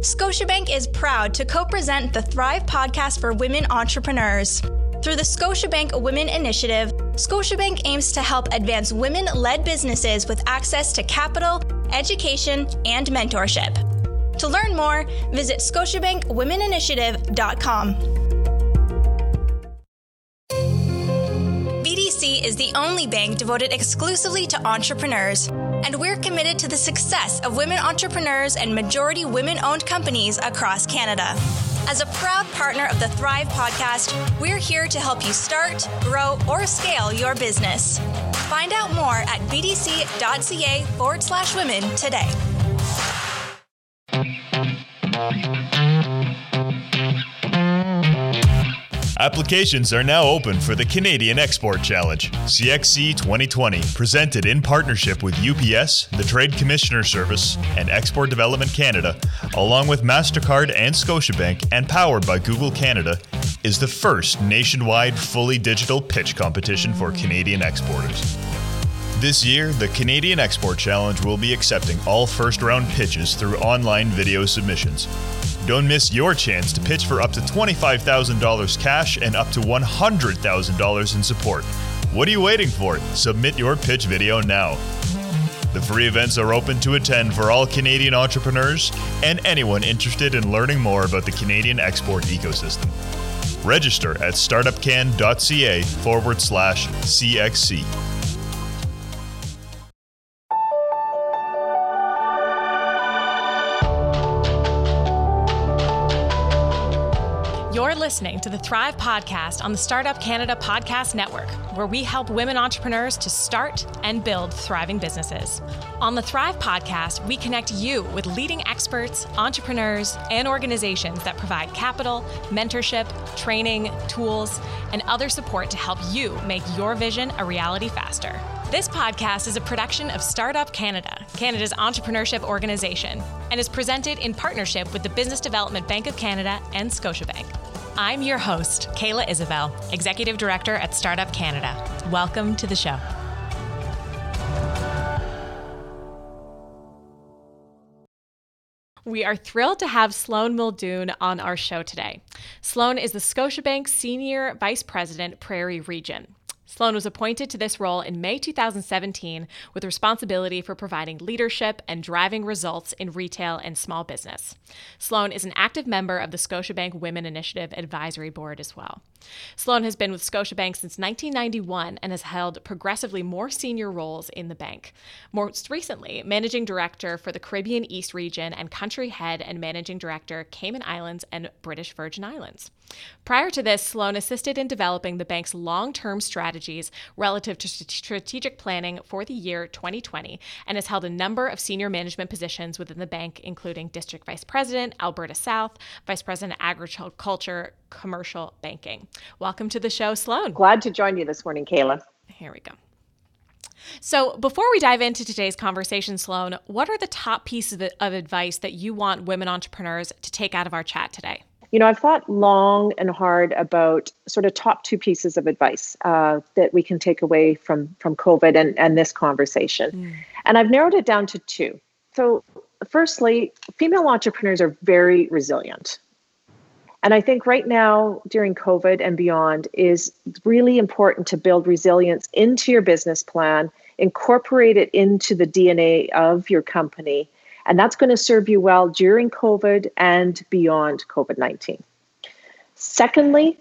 Scotiabank is proud to co present the Thrive podcast for women entrepreneurs. Through the Scotiabank Women Initiative, Scotiabank aims to help advance women led businesses with access to capital, education, and mentorship. To learn more, visit ScotiabankWomenInitiative.com. BDC is the only bank devoted exclusively to entrepreneurs, and we're committed to the success of women entrepreneurs and majority women owned companies across Canada. As a proud partner of the Thrive podcast, we're here to help you start, grow, or scale your business. Find out more at bdc.ca forward slash women today. Applications are now open for the Canadian Export Challenge, CXC 2020, presented in partnership with UPS, the Trade Commissioner Service, and Export Development Canada, along with MasterCard and Scotiabank, and powered by Google Canada, is the first nationwide fully digital pitch competition for Canadian exporters. This year, the Canadian Export Challenge will be accepting all first round pitches through online video submissions. Don't miss your chance to pitch for up to $25,000 cash and up to $100,000 in support. What are you waiting for? Submit your pitch video now. The free events are open to attend for all Canadian entrepreneurs and anyone interested in learning more about the Canadian export ecosystem. Register at startupcan.ca forward slash CXC. Listening to the Thrive Podcast on the Startup Canada Podcast Network, where we help women entrepreneurs to start and build thriving businesses. On the Thrive Podcast, we connect you with leading experts, entrepreneurs, and organizations that provide capital, mentorship, training, tools, and other support to help you make your vision a reality faster. This podcast is a production of Startup Canada, Canada's entrepreneurship organization, and is presented in partnership with the Business Development Bank of Canada and Scotiabank. I'm your host, Kayla Isabelle, Executive Director at Startup Canada. Welcome to the show. We are thrilled to have Sloan Muldoon on our show today. Sloan is the Scotiabank Senior Vice President, Prairie Region. Sloan was appointed to this role in May 2017 with responsibility for providing leadership and driving results in retail and small business. Sloan is an active member of the Scotiabank Women Initiative Advisory Board as well. Sloan has been with Scotiabank since 1991 and has held progressively more senior roles in the bank. Most recently, managing director for the Caribbean East region and country head and managing director, Cayman Islands and British Virgin Islands. Prior to this, Sloan assisted in developing the bank's long term strategies relative to strategic planning for the year 2020 and has held a number of senior management positions within the bank, including District Vice President, Alberta South, Vice President, Agriculture, Commercial Banking. Welcome to the show, Sloan. Glad to join you this morning, Kayla. Here we go. So, before we dive into today's conversation, Sloan, what are the top pieces of advice that you want women entrepreneurs to take out of our chat today? You know, I've thought long and hard about sort of top two pieces of advice uh, that we can take away from from COVID and and this conversation, mm. and I've narrowed it down to two. So, firstly, female entrepreneurs are very resilient. And I think right now, during COVID and beyond, is really important to build resilience into your business plan, incorporate it into the DNA of your company, and that's going to serve you well during COVID and beyond COVID 19. Secondly,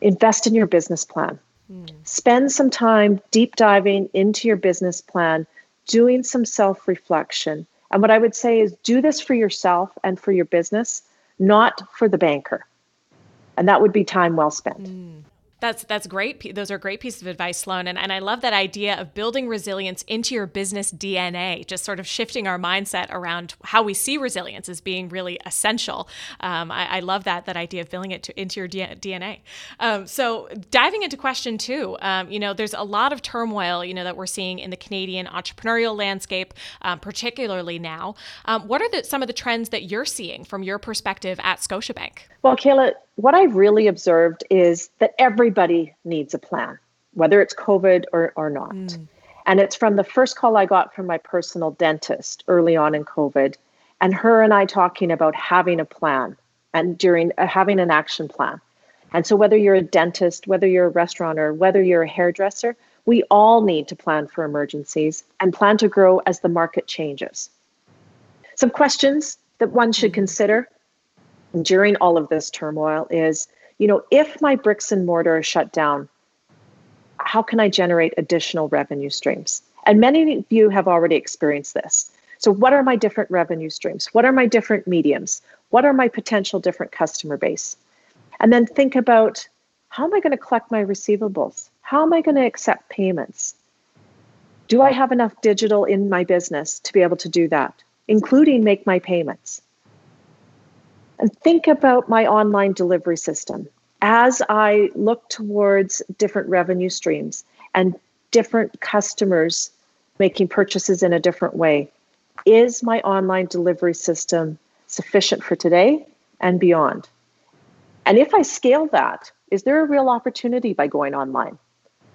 invest in your business plan. Mm. Spend some time deep diving into your business plan, doing some self reflection. And what I would say is do this for yourself and for your business, not for the banker and that would be time well spent. Mm. That's that's great. Those are great pieces of advice, Sloan. And, and I love that idea of building resilience into your business DNA, just sort of shifting our mindset around how we see resilience as being really essential. Um, I, I, love that that idea of building it to, into your DNA. Um, so diving into question two, um, you know, there's a lot of turmoil, you know, that we're seeing in the Canadian entrepreneurial landscape, um, particularly now. Um, what are the, some of the trends that you're seeing from your perspective at Scotiabank? Well, Kayla, what I've really observed is that everybody needs a plan, whether it's COVID or, or not. Mm. And it's from the first call I got from my personal dentist early on in COVID. and her and I talking about having a plan and during uh, having an action plan. And so, whether you're a dentist, whether you're a restaurateur, whether you're a hairdresser, we all need to plan for emergencies and plan to grow as the market changes. Some questions that one should consider during all of this turmoil is you know, if my bricks and mortar are shut down, how can I generate additional revenue streams? And many of you have already experienced this. So, what are my different revenue streams? What are my different mediums? What are my potential different customer base? And then think about how am I going to collect my receivables? How am I going to accept payments? Do I have enough digital in my business to be able to do that, including make my payments? And think about my online delivery system. As I look towards different revenue streams and different customers making purchases in a different way, is my online delivery system sufficient for today and beyond? And if I scale that, is there a real opportunity by going online?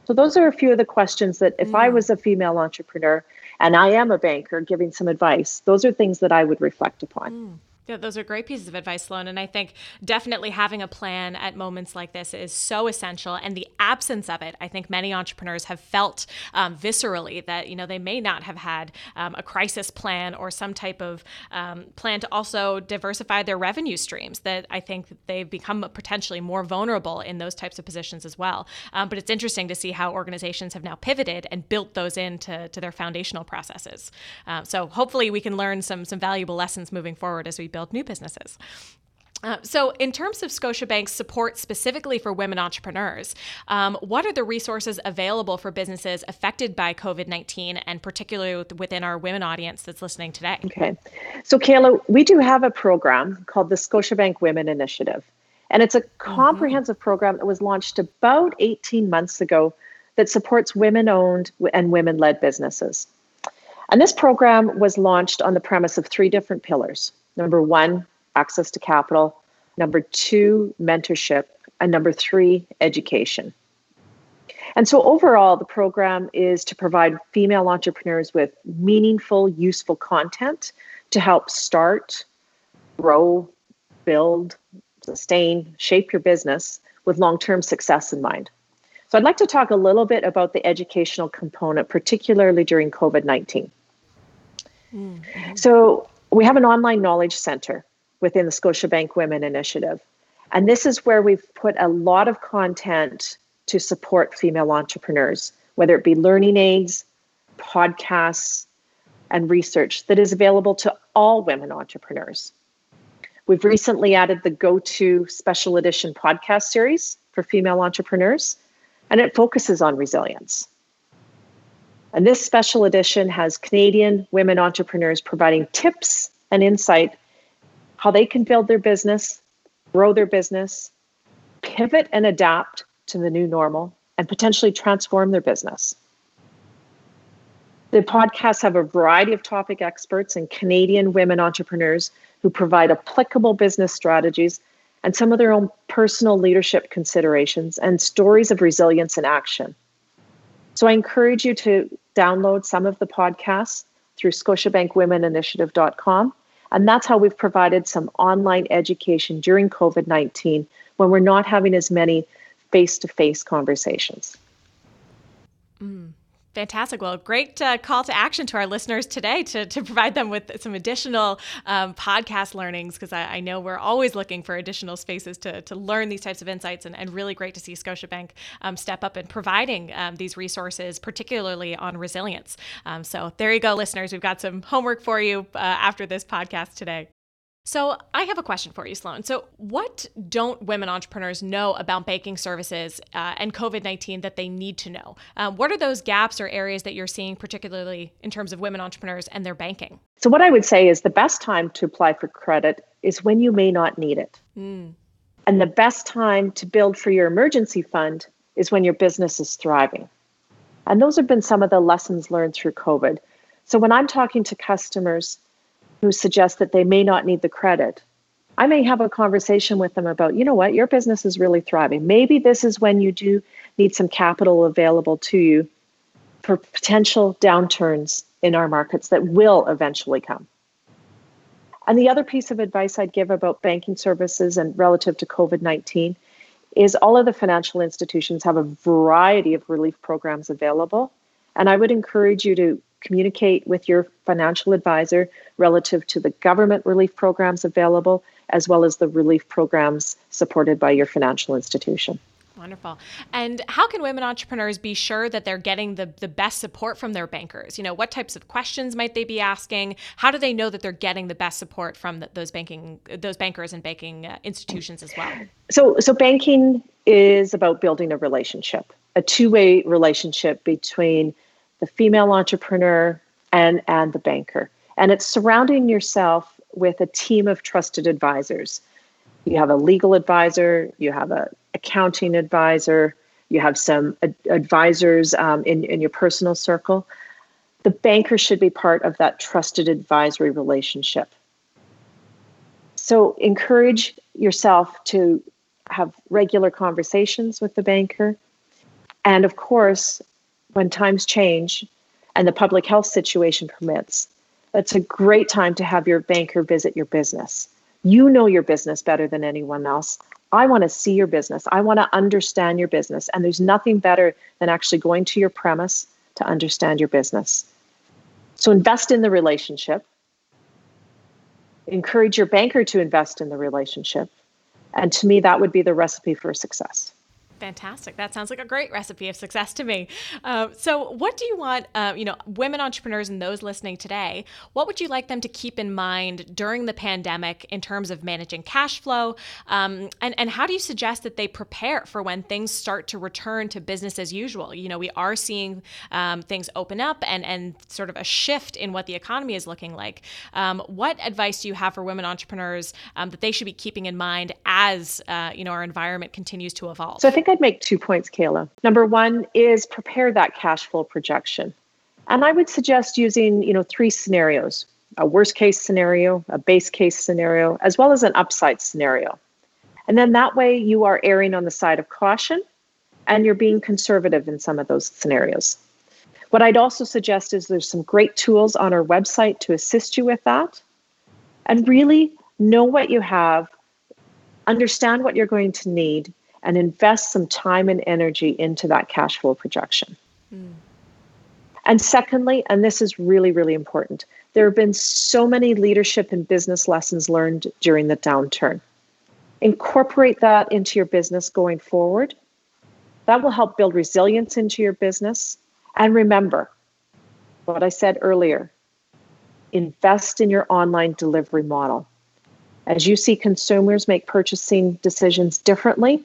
So, those are a few of the questions that if mm. I was a female entrepreneur and I am a banker giving some advice, those are things that I would reflect upon. Mm. Yeah, those are great pieces of advice, Sloan. And I think definitely having a plan at moments like this is so essential. And the absence of it, I think many entrepreneurs have felt um, viscerally that, you know, they may not have had um, a crisis plan or some type of um, plan to also diversify their revenue streams, that I think they've become potentially more vulnerable in those types of positions as well. Um, but it's interesting to see how organizations have now pivoted and built those into to their foundational processes. Um, so hopefully we can learn some, some valuable lessons moving forward as we build new businesses. Uh, so, in terms of Scotiabank's support specifically for women entrepreneurs, um, what are the resources available for businesses affected by COVID 19 and particularly within our women audience that's listening today? Okay. So, Kayla, we do have a program called the Scotiabank Women Initiative. And it's a mm-hmm. comprehensive mm-hmm. program that was launched about 18 months ago that supports women owned and women led businesses. And this program was launched on the premise of three different pillars. Number one, access to capital. Number two, mentorship. And number three, education. And so, overall, the program is to provide female entrepreneurs with meaningful, useful content to help start, grow, build, sustain, shape your business with long term success in mind. So, I'd like to talk a little bit about the educational component, particularly during COVID 19. Mm-hmm. So, we have an online knowledge center within the Scotiabank Women Initiative. And this is where we've put a lot of content to support female entrepreneurs, whether it be learning aids, podcasts, and research that is available to all women entrepreneurs. We've recently added the Go To Special Edition podcast series for female entrepreneurs, and it focuses on resilience. And this special edition has Canadian women entrepreneurs providing tips and insight how they can build their business, grow their business, pivot and adapt to the new normal, and potentially transform their business. The podcasts have a variety of topic experts and Canadian women entrepreneurs who provide applicable business strategies and some of their own personal leadership considerations and stories of resilience and action. So I encourage you to download some of the podcasts through scotiabankwomeninitiative.com. And that's how we've provided some online education during COVID 19 when we're not having as many face to face conversations. Mm. Fantastic. Well, great uh, call to action to our listeners today to, to provide them with some additional um, podcast learnings because I, I, know we're always looking for additional spaces to, to learn these types of insights and, and really great to see Scotiabank um, step up in providing um, these resources, particularly on resilience. Um, so there you go, listeners. We've got some homework for you uh, after this podcast today. So, I have a question for you, Sloan. So, what don't women entrepreneurs know about banking services uh, and COVID 19 that they need to know? Um, what are those gaps or areas that you're seeing, particularly in terms of women entrepreneurs and their banking? So, what I would say is the best time to apply for credit is when you may not need it. Mm. And the best time to build for your emergency fund is when your business is thriving. And those have been some of the lessons learned through COVID. So, when I'm talking to customers, who suggest that they may not need the credit. I may have a conversation with them about, you know what, your business is really thriving. Maybe this is when you do need some capital available to you for potential downturns in our markets that will eventually come. And the other piece of advice I'd give about banking services and relative to COVID 19 is all of the financial institutions have a variety of relief programs available. And I would encourage you to communicate with your financial advisor relative to the government relief programs available, as well as the relief programs supported by your financial institution. Wonderful. And how can women entrepreneurs be sure that they're getting the, the best support from their bankers? You know, what types of questions might they be asking? How do they know that they're getting the best support from the, those banking those bankers and banking uh, institutions as well? So, so banking is about building a relationship, a two-way relationship between the female entrepreneur and and the banker. And it's surrounding yourself with a team of trusted advisors. You have a legal advisor, you have a accounting advisor, you have some ad- advisors um, in, in your personal circle. The banker should be part of that trusted advisory relationship. So encourage yourself to have regular conversations with the banker. And of course, when times change and the public health situation permits, that's a great time to have your banker visit your business. You know your business better than anyone else. I want to see your business. I want to understand your business. And there's nothing better than actually going to your premise to understand your business. So invest in the relationship. Encourage your banker to invest in the relationship. And to me, that would be the recipe for success. Fantastic. That sounds like a great recipe of success to me. Uh, so, what do you want, uh, you know, women entrepreneurs and those listening today? What would you like them to keep in mind during the pandemic in terms of managing cash flow? Um, and and how do you suggest that they prepare for when things start to return to business as usual? You know, we are seeing um, things open up and and sort of a shift in what the economy is looking like. Um, what advice do you have for women entrepreneurs um, that they should be keeping in mind as uh, you know our environment continues to evolve? So I think I'd make two points, Kayla. Number one is prepare that cash flow projection. And I would suggest using, you know, three scenarios a worst case scenario, a base case scenario, as well as an upside scenario. And then that way you are erring on the side of caution and you're being conservative in some of those scenarios. What I'd also suggest is there's some great tools on our website to assist you with that. And really know what you have, understand what you're going to need, and invest some time and energy into that cash flow projection. Mm. And secondly, and this is really, really important, there have been so many leadership and business lessons learned during the downturn. Incorporate that into your business going forward. That will help build resilience into your business. And remember what I said earlier invest in your online delivery model. As you see consumers make purchasing decisions differently,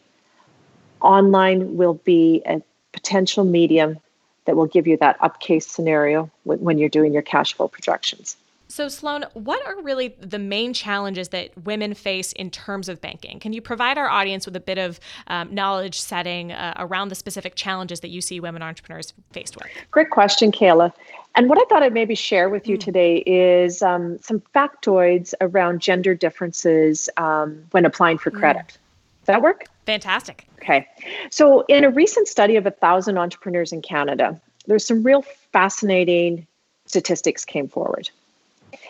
online will be a potential medium that will give you that up case scenario when you're doing your cash flow projections. So, Sloan, what are really the main challenges that women face in terms of banking? Can you provide our audience with a bit of um, knowledge setting uh, around the specific challenges that you see women entrepreneurs faced with? Great question, Kayla. And what I thought I'd maybe share with you mm. today is um, some factoids around gender differences um, when applying for credit. Mm. Does that work? Fantastic. Okay. So, in a recent study of a thousand entrepreneurs in Canada, there's some real fascinating statistics came forward.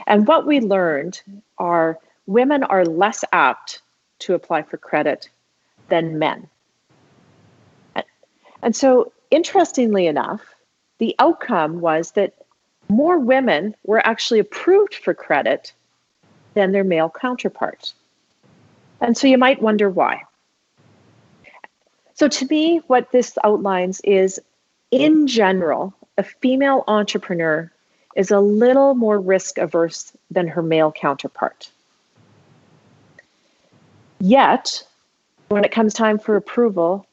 And what we learned are women are less apt to apply for credit than men. And so, interestingly enough, the outcome was that more women were actually approved for credit than their male counterparts. And so you might wonder why. So, to me, what this outlines is in general, a female entrepreneur is a little more risk averse than her male counterpart. Yet, when it comes time for approval,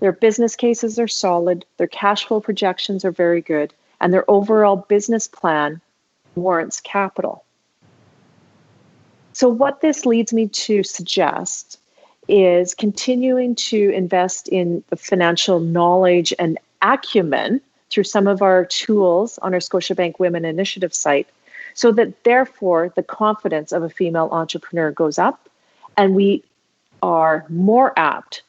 their business cases are solid, their cash flow projections are very good, and their overall business plan warrants capital. So, what this leads me to suggest is continuing to invest in the financial knowledge and acumen through some of our tools on our Scotiabank Women Initiative site, so that therefore the confidence of a female entrepreneur goes up and we are more apt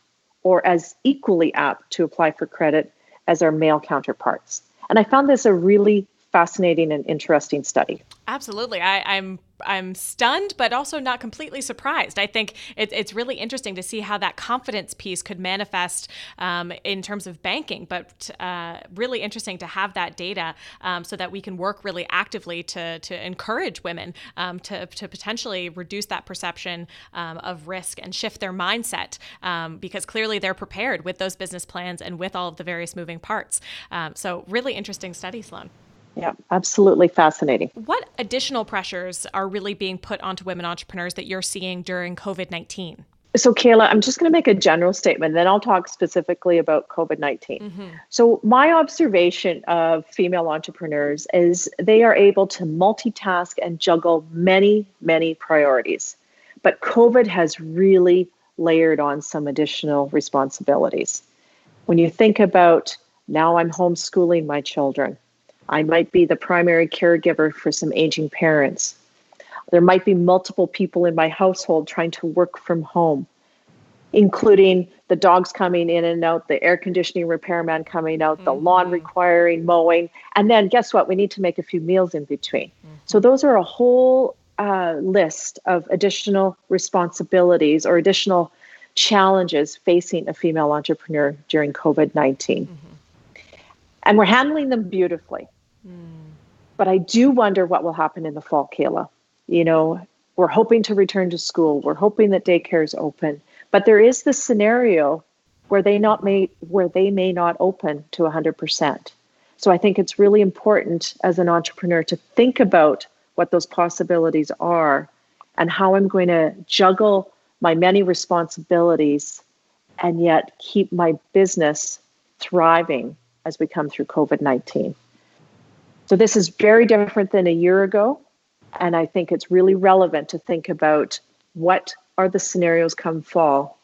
or as equally apt to apply for credit as our male counterparts. And I found this a really fascinating and interesting study. Absolutely. I, I'm I'm stunned, but also not completely surprised. I think it, it's really interesting to see how that confidence piece could manifest um, in terms of banking, but uh, really interesting to have that data um, so that we can work really actively to, to encourage women um, to, to potentially reduce that perception um, of risk and shift their mindset um, because clearly they're prepared with those business plans and with all of the various moving parts. Um, so, really interesting study, Sloan. Yeah, absolutely fascinating. What additional pressures are really being put onto women entrepreneurs that you're seeing during COVID 19? So, Kayla, I'm just going to make a general statement, then I'll talk specifically about COVID 19. Mm-hmm. So, my observation of female entrepreneurs is they are able to multitask and juggle many, many priorities. But COVID has really layered on some additional responsibilities. When you think about now I'm homeschooling my children, I might be the primary caregiver for some aging parents. There might be multiple people in my household trying to work from home, including the dogs coming in and out, the air conditioning repairman coming out, the mm-hmm. lawn requiring mowing. And then guess what? We need to make a few meals in between. Mm-hmm. So those are a whole uh, list of additional responsibilities or additional challenges facing a female entrepreneur during COVID 19. Mm-hmm. And we're handling them beautifully. But I do wonder what will happen in the fall, Kayla. You know, we're hoping to return to school. We're hoping that daycare is open. But there is this scenario where they not may where they may not open to 100%. So I think it's really important as an entrepreneur to think about what those possibilities are and how I'm going to juggle my many responsibilities and yet keep my business thriving as we come through COVID 19. So this is very different than a year ago. And I think it's really relevant to think about what are the scenarios come fall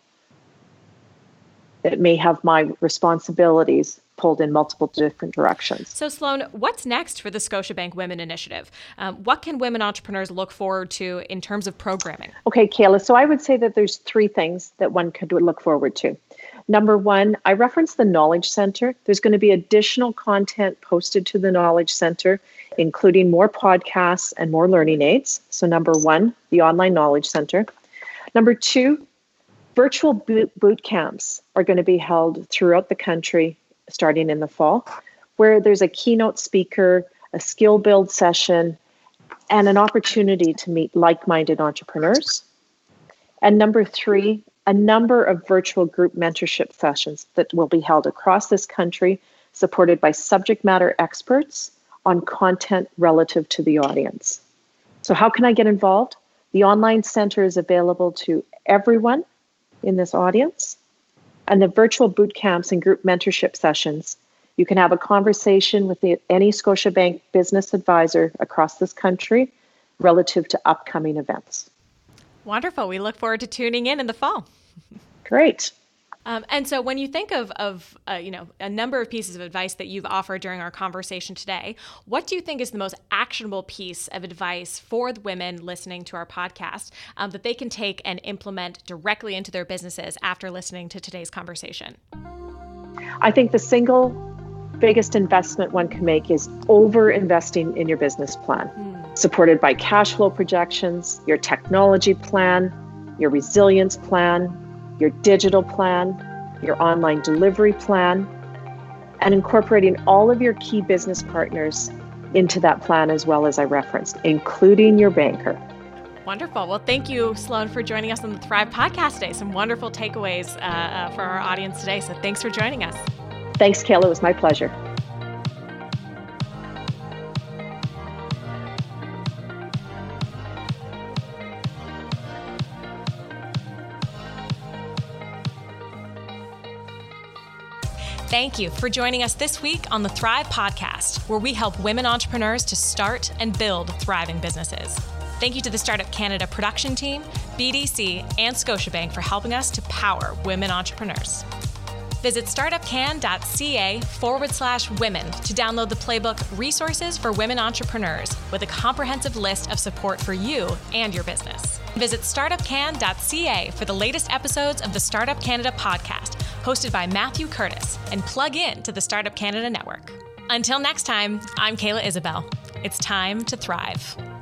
that may have my responsibilities pulled in multiple different directions. So, Sloan, what's next for the Scotiabank Women Initiative? Um, what can women entrepreneurs look forward to in terms of programming? Okay, Kayla. So, I would say that there's three things that one could look forward to. Number one, I referenced the Knowledge Center. There's going to be additional content posted to the Knowledge Center, including more podcasts and more learning aids. So, number one, the Online Knowledge Center. Number two, virtual boot, camps are going to be held throughout the country starting in the fall, where there's a keynote speaker, a skill build session, and an opportunity to meet like minded entrepreneurs. And number three, a number of virtual group mentorship sessions that will be held across this country, supported by subject matter experts on content relative to the audience. So, how can I get involved? The online center is available to everyone in this audience. And the virtual boot camps and group mentorship sessions, you can have a conversation with the, any Scotiabank business advisor across this country relative to upcoming events. Wonderful. We look forward to tuning in in the fall. Great. Um, and so, when you think of, of uh, you know a number of pieces of advice that you've offered during our conversation today, what do you think is the most actionable piece of advice for the women listening to our podcast um, that they can take and implement directly into their businesses after listening to today's conversation? I think the single biggest investment one can make is over investing in your business plan, mm. Supported by cash flow projections, your technology plan, your resilience plan your digital plan, your online delivery plan, and incorporating all of your key business partners into that plan as well as I referenced, including your banker. Wonderful. Well, thank you, Sloan, for joining us on the Thrive podcast today. Some wonderful takeaways uh, uh, for our audience today. So thanks for joining us. Thanks, Kayla. It was my pleasure. Thank you for joining us this week on the Thrive Podcast, where we help women entrepreneurs to start and build thriving businesses. Thank you to the Startup Canada production team, BDC, and Scotiabank for helping us to power women entrepreneurs. Visit startupcan.ca forward slash women to download the playbook Resources for Women Entrepreneurs with a comprehensive list of support for you and your business. Visit startupcan.ca for the latest episodes of the Startup Canada podcast hosted by Matthew Curtis, and plug in to the Startup Canada Network. Until next time, I'm Kayla Isabelle. It's time to thrive.